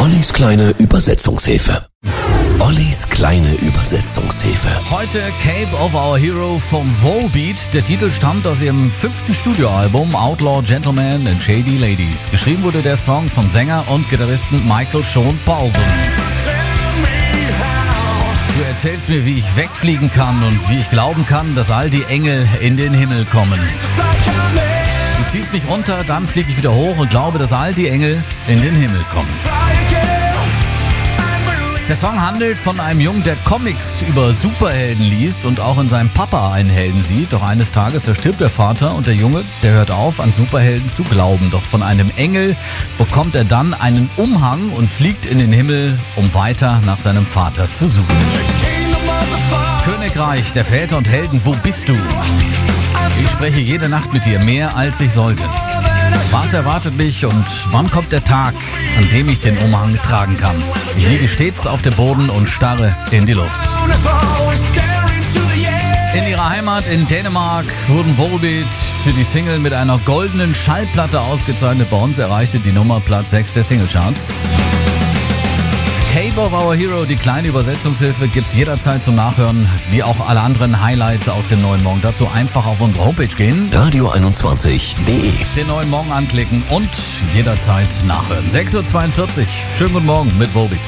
Ollis kleine Übersetzungshilfe. Ollis kleine Übersetzungshilfe. Heute Cape of Our Hero vom Volbeat. Der Titel stammt aus ihrem fünften Studioalbum Outlaw Gentlemen and Shady Ladies. Geschrieben wurde der Song vom Sänger und Gitarristen Michael Sean Paulson. Du erzählst mir, wie ich wegfliegen kann und wie ich glauben kann, dass all die Engel in den Himmel kommen. Du ziehst mich runter, dann fliege ich wieder hoch und glaube, dass all die Engel in den Himmel kommen. Der Song handelt von einem Jungen, der Comics über Superhelden liest und auch in seinem Papa einen Helden sieht. Doch eines Tages stirbt der Vater und der Junge, der hört auf, an Superhelden zu glauben. Doch von einem Engel bekommt er dann einen Umhang und fliegt in den Himmel, um weiter nach seinem Vater zu suchen. Königreich der Väter und Helden, wo bist du? Ich spreche jede Nacht mit dir, mehr als ich sollte. Was erwartet mich und wann kommt der Tag, an dem ich den Umhang tragen kann? Ich liege stets auf dem Boden und starre in die Luft. In ihrer Heimat in Dänemark wurden Volbeat für die Single mit einer goldenen Schallplatte ausgezeichnet. Bei uns erreichte die Nummer Platz 6 der Singlecharts. Cape of Our Hero, die kleine Übersetzungshilfe, gibt's jederzeit zum Nachhören, wie auch alle anderen Highlights aus dem neuen Morgen. Dazu einfach auf unsere Homepage gehen, Radio21.de. den neuen Morgen anklicken und jederzeit nachhören. 6.42 Uhr, schönen guten Morgen mit Volbeat.